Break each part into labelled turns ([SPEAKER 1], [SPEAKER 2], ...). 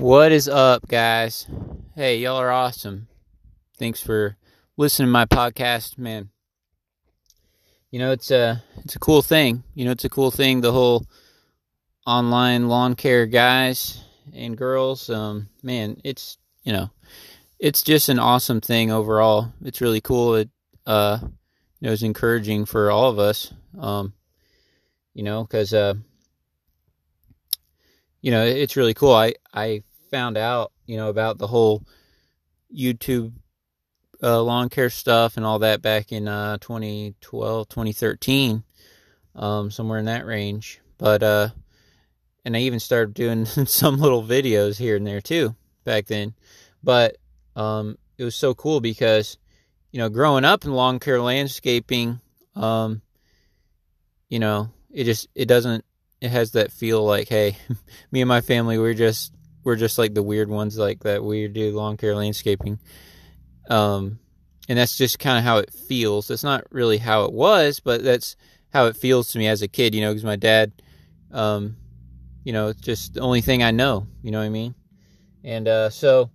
[SPEAKER 1] What is up, guys? Hey, y'all are awesome. Thanks for listening to my podcast, man. You know, it's a it's a cool thing. You know, it's a cool thing. The whole online lawn care guys and girls. Um, man, it's you know, it's just an awesome thing overall. It's really cool. It uh, you know, it's encouraging for all of us. Um, you know, because uh, you know, it's really cool. I I found out, you know, about the whole YouTube uh, lawn care stuff and all that back in uh, 2012, 2013, um, somewhere in that range. But uh, and I even started doing some little videos here and there too back then. But um, it was so cool because you know, growing up in lawn care landscaping, um, you know, it just it doesn't it has that feel like, hey, me and my family we're just we're just like the weird ones like that we do lawn care landscaping. Um, and that's just kind of how it feels. That's not really how it was, but that's how it feels to me as a kid, you know, because my dad, um, you know, it's just the only thing I know, you know what I mean? And uh, so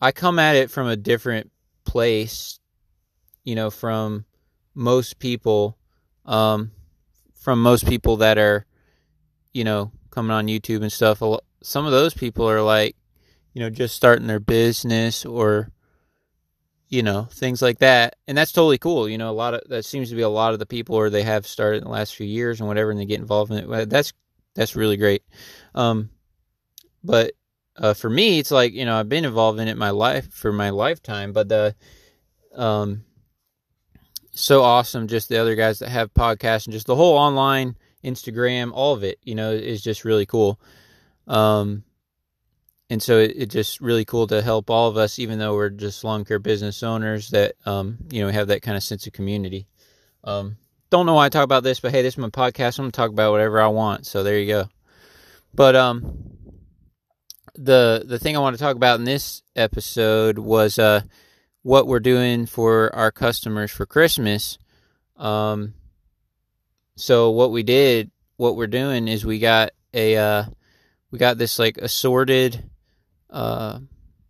[SPEAKER 1] I come at it from a different place, you know, from most people, um, from most people that are, you know, coming on YouTube and stuff. Some of those people are like, you know, just starting their business or, you know, things like that. And that's totally cool. You know, a lot of that seems to be a lot of the people or they have started in the last few years and whatever, and they get involved in it. That's that's really great. Um, but uh, for me, it's like you know I've been involved in it my life for my lifetime, but the um, so awesome. Just the other guys that have podcasts and just the whole online Instagram, all of it, you know, is just really cool. Um, and so it, it's just really cool to help all of us, even though we're just lawn care business owners that, um, you know, have that kind of sense of community. Um, don't know why I talk about this, but hey, this is my podcast. I'm gonna talk about whatever I want. So there you go. But um, the the thing I want to talk about in this episode was uh what we're doing for our customers for Christmas. Um, so what we did, what we're doing is we got a uh, we got this like assorted. Uh,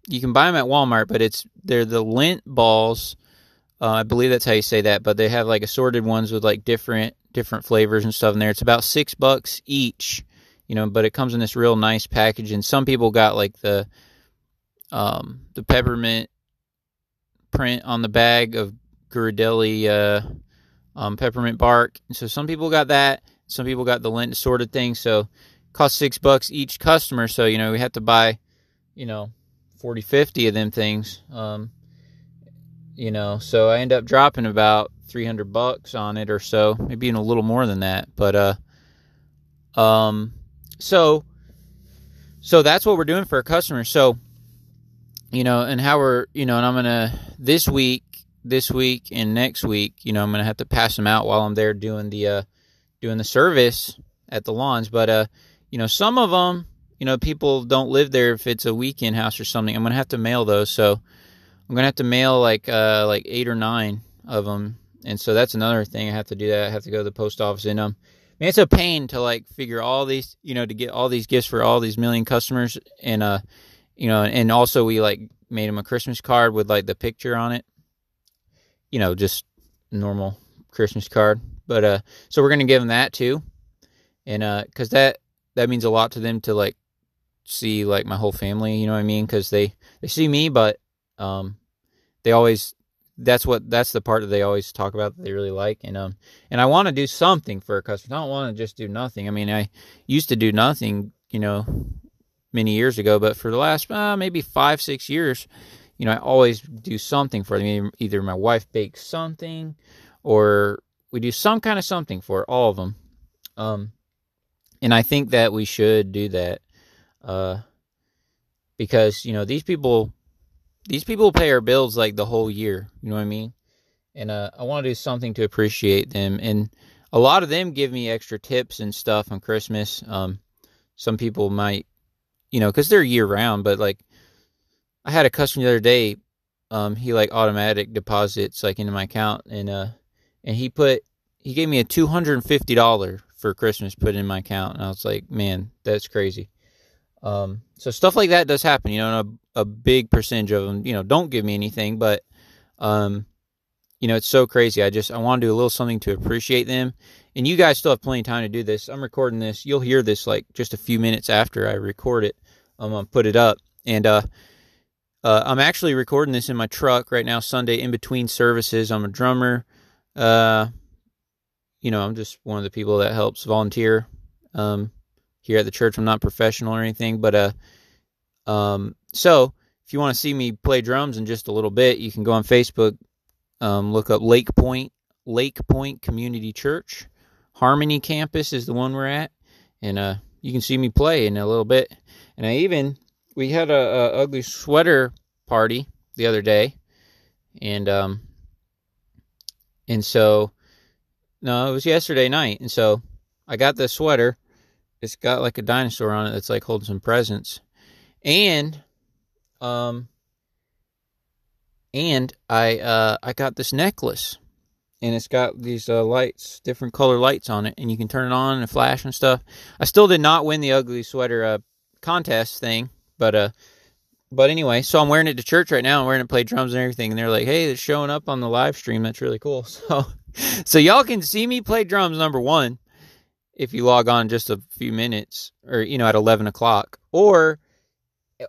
[SPEAKER 1] you can buy them at Walmart, but it's they're the Lindt balls uh, I believe that's how you say that, but they have like assorted ones with like different different flavors and stuff in there. It's about six bucks each, you know, but it comes in this real nice package. And some people got like the um, the peppermint print on the bag of Ghirardelli uh, um, peppermint bark. And so some people got that. Some people got the Lindt assorted thing. So cost six bucks each customer. So you know we have to buy, you know, 40, 50 of them things. Um, you know, so I end up dropping about 300 bucks on it or so, maybe even a little more than that. But, uh, um, so, so that's what we're doing for our customers. So, you know, and how we're, you know, and I'm going to, this week, this week and next week, you know, I'm going to have to pass them out while I'm there doing the, uh, doing the service at the lawns. But, uh, you know, some of them, you know, people don't live there if it's a weekend house or something. I'm to have to mail those. So, I'm gonna have to mail like uh like eight or nine of them, and so that's another thing I have to do. That I have to go to the post office and um, man, it's a pain to like figure all these, you know, to get all these gifts for all these million customers, and uh, you know, and also we like made them a Christmas card with like the picture on it, you know, just normal Christmas card. But uh, so we're gonna give them that too, and uh, cause that that means a lot to them to like see like my whole family, you know what I mean? Because they they see me, but um, they always that's what that's the part that they always talk about that they really like and um and I want to do something for a customer. I don't want to just do nothing. I mean, I used to do nothing, you know, many years ago, but for the last uh, maybe 5 6 years, you know, I always do something for them. Either my wife bakes something or we do some kind of something for all of them. Um and I think that we should do that. Uh because, you know, these people these people pay our bills like the whole year. You know what I mean? And uh, I want to do something to appreciate them. And a lot of them give me extra tips and stuff on Christmas. Um, some people might, you know, because they're year round. But like, I had a customer the other day. Um, he like automatic deposits like into my account, and uh, and he put he gave me a two hundred and fifty dollar for Christmas put in my account, and I was like, man, that's crazy. Um, so stuff like that does happen, you know, a, a big percentage of them, you know, don't give me anything, but, um, you know, it's so crazy. I just, I want to do a little something to appreciate them. And you guys still have plenty of time to do this. I'm recording this. You'll hear this like just a few minutes after I record it. I'm to put it up. And, uh, uh, I'm actually recording this in my truck right now, Sunday, in between services. I'm a drummer. Uh, you know, I'm just one of the people that helps volunteer um, here at the church. I'm not professional or anything, but uh, um, so if you want to see me play drums in just a little bit, you can go on Facebook, um, look up Lake Point Lake Point Community Church. Harmony Campus is the one we're at, and uh, you can see me play in a little bit. And I even we had a, a ugly sweater party the other day, and um, and so no, it was yesterday night, and so I got this sweater. It's got like a dinosaur on it that's like holding some presents, and um, and I uh I got this necklace, and it's got these uh, lights, different color lights on it, and you can turn it on and flash and stuff. I still did not win the ugly sweater uh contest thing, but uh but anyway, so I'm wearing it to church right now. I'm wearing it to play drums and everything. And they're like, hey, it's showing up on the live stream. That's really cool. So, so y'all can see me play drums, number one, if you log on just a few minutes or, you know, at 11 o'clock. Or,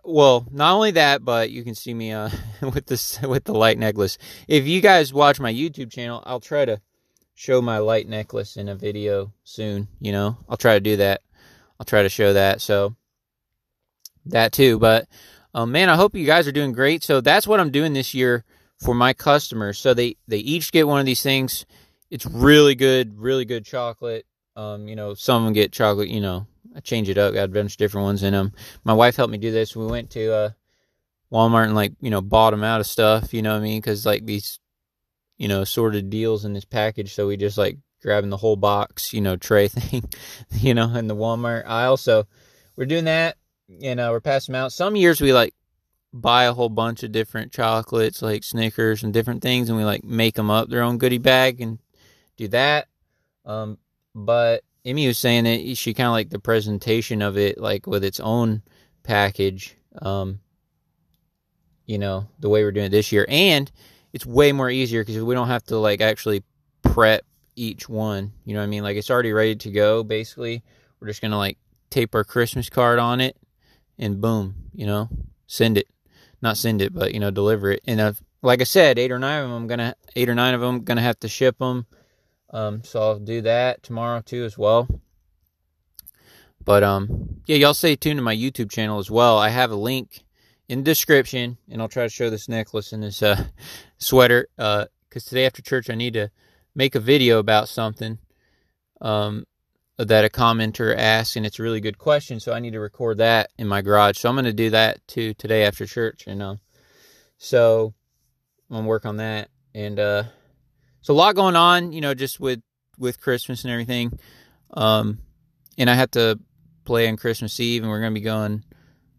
[SPEAKER 1] well, not only that, but you can see me uh, with this with the light necklace. If you guys watch my YouTube channel, I'll try to show my light necklace in a video soon. You know, I'll try to do that. I'll try to show that. So that too. But um, man, I hope you guys are doing great. So that's what I'm doing this year for my customers. So they they each get one of these things. It's really good, really good chocolate. Um, you know, some of them get chocolate. You know, I change it up, got a bunch of different ones in them. My wife helped me do this. We went to uh, Walmart and like you know bought them out of stuff. You know what I mean? Because like these, you know, sorted deals in this package. So we just like grabbing the whole box, you know, tray thing, you know, in the Walmart aisle. So we're doing that and uh, we're passing them out. Some years we like buy a whole bunch of different chocolates, like Snickers and different things, and we like make them up their own goodie bag and do that. Um, but Emmy was saying that she kind of like the presentation of it, like with its own package. Um, you know, the way we're doing it this year, and it's way more easier because we don't have to like actually prep each one. You know what I mean? Like it's already ready to go. Basically, we're just gonna like tape our Christmas card on it and boom, you know, send it. Not send it, but you know, deliver it. And like I said, eight or nine of them, I'm gonna eight or nine of them gonna have to ship them. Um, so I'll do that tomorrow too as well. But um, yeah, y'all stay tuned to my YouTube channel as well. I have a link in the description, and I'll try to show this necklace and this uh, sweater. Uh, because today after church, I need to make a video about something. Um, that a commenter asked, and it's a really good question. So I need to record that in my garage. So I'm going to do that too today after church, and um, so I'm gonna work on that. And uh, so a lot going on, you know, just with with Christmas and everything. Um, and I have to play on Christmas Eve, and we're gonna be going.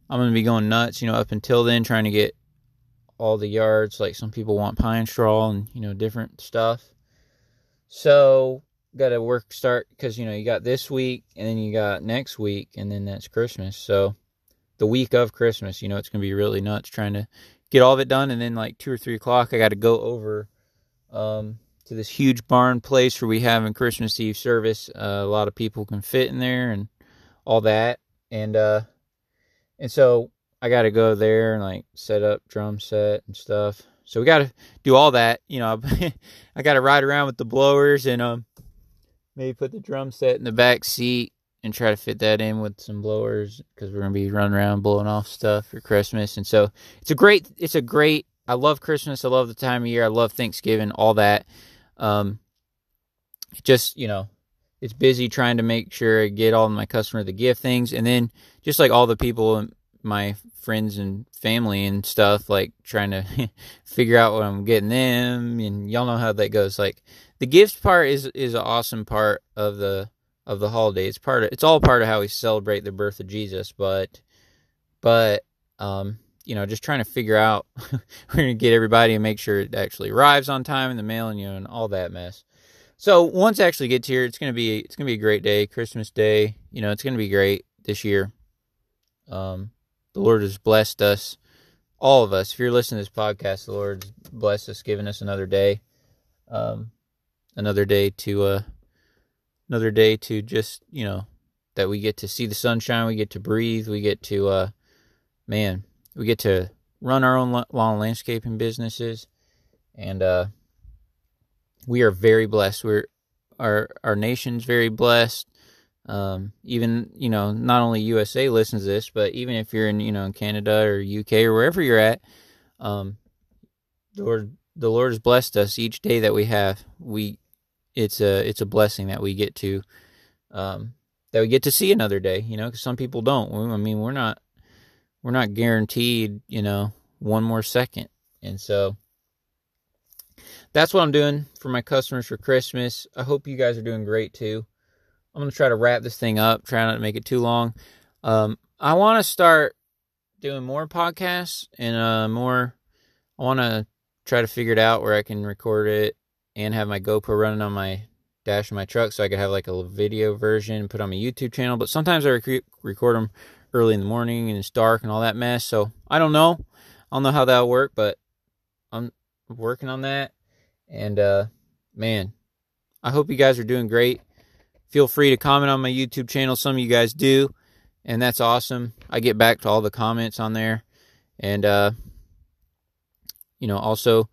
[SPEAKER 1] I'm gonna be going nuts, you know, up until then, trying to get all the yards. Like some people want pine straw and you know different stuff. So got to work start because you know you got this week and then you got next week and then that's Christmas. So the week of Christmas, you know, it's gonna be really nuts trying to get all of it done. And then like two or three o'clock, I got to go over um, to this huge barn place where we have in Christmas Eve service. Uh, a lot of people can fit in there and all that. And uh, and so I got to go there and like set up drum set and stuff. So we got to do all that. You know, I got to ride around with the blowers and um maybe put the drum set in the back seat and try to fit that in with some blowers because we're gonna be running around blowing off stuff for Christmas. And so it's a great, it's a great. I love Christmas. I love the time of year. I love Thanksgiving. All that. Um, just you know, it's busy trying to make sure I get all my customer the gift things, and then just like all the people, my friends and family and stuff, like trying to figure out what I'm getting them, and y'all know how that goes. Like the gifts part is is an awesome part of the of the holiday. It's part of it's all part of how we celebrate the birth of Jesus, but but um you know, just trying to figure out we're gonna get everybody and make sure it actually arrives on time in the mail and you know and all that mess. So once actually gets here, it's gonna be it's gonna be a great day, Christmas Day. You know, it's gonna be great this year. Um, the Lord has blessed us, all of us. If you're listening to this podcast, the Lord's blessed us, giving us another day, um, another day to, uh, another day to just, you know, that we get to see the sunshine, we get to breathe, we get to, uh, man, we get to run our own lawn landscaping businesses, and uh, we are very blessed. We're our our nation's very blessed. Um, even you know, not only USA listens to this, but even if you're in you know Canada or UK or wherever you're at, um, the Lord the Lord has blessed us each day that we have. We it's a it's a blessing that we get to um, that we get to see another day. You know, because some people don't. I mean, we're not we're not guaranteed. You know, one more second, and so that's what I'm doing for my customers for Christmas. I hope you guys are doing great too. I'm going to try to wrap this thing up, try not to make it too long. Um, I want to start doing more podcasts and uh, more. I want to try to figure it out where I can record it and have my GoPro running on my dash of my truck so I could have like a video version put on my YouTube channel. But sometimes I rec- record them early in the morning and it's dark and all that mess. So I don't know. I don't know how that'll work, but I'm working on that. And uh, man, I hope you guys are doing great. Feel free to comment on my YouTube channel. Some of you guys do, and that's awesome. I get back to all the comments on there. And uh, you know, also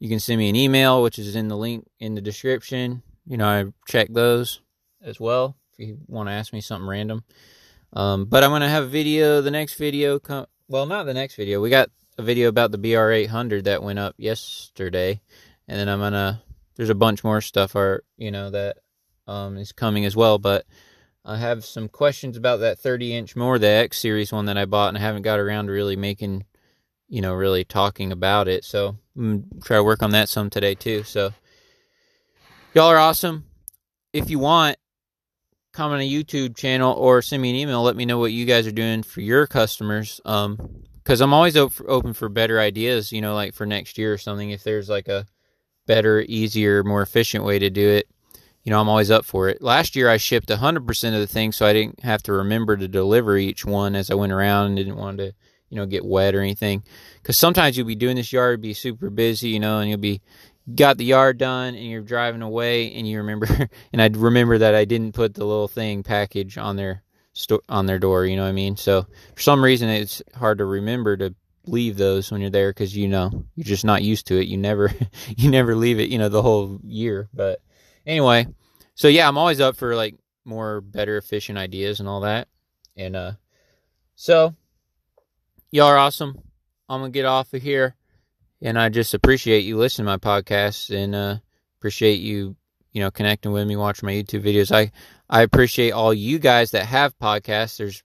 [SPEAKER 1] you can send me an email, which is in the link in the description. You know, I check those as well if you want to ask me something random. Um, but I'm gonna have a video. The next video, come well, not the next video. We got a video about the BR800 that went up yesterday and then I'm gonna there's a bunch more stuff are you know that um, is coming as well, but I have some questions about that 30 inch more the X series one that I bought and I haven't got around to really making you know really talking about it. So I'm gonna try to work on that some today too. So y'all are awesome. If you want comment on a YouTube channel or send me an email. Let me know what you guys are doing for your customers. Um, because I'm always open for better ideas. You know, like for next year or something. If there's like a better, easier, more efficient way to do it, you know, I'm always up for it. Last year I shipped 100% of the things so I didn't have to remember to deliver each one as I went around and didn't want to, you know, get wet or anything. Because sometimes you'll be doing this yard, be super busy, you know, and you'll be got the yard done and you're driving away and you remember and I remember that I didn't put the little thing package on their sto- on their door, you know what I mean? So for some reason it's hard to remember to leave those when you're there because you know you're just not used to it. You never you never leave it, you know, the whole year. But anyway, so yeah, I'm always up for like more better efficient ideas and all that. And uh so y'all are awesome. I'm gonna get off of here. And I just appreciate you listening to my podcast and uh appreciate you, you know, connecting with me, watching my YouTube videos. I I appreciate all you guys that have podcasts. There's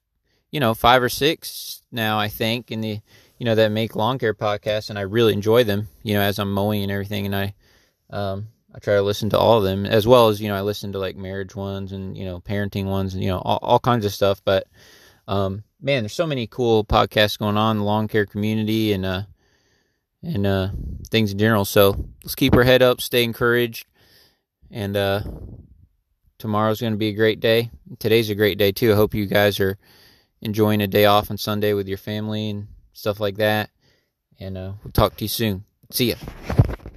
[SPEAKER 1] you know, five or six now, I think, in the you know, that make lawn care podcasts, and I really enjoy them. You know, as I'm mowing and everything, and I, um, I try to listen to all of them as well as you know I listen to like marriage ones and you know parenting ones and you know all, all kinds of stuff. But um, man, there's so many cool podcasts going on the lawn care community and uh and uh things in general. So let's keep our head up, stay encouraged, and uh tomorrow's going to be a great day. Today's a great day too. I hope you guys are enjoying a day off on Sunday with your family and stuff like that. And uh, we'll talk to you soon. See ya.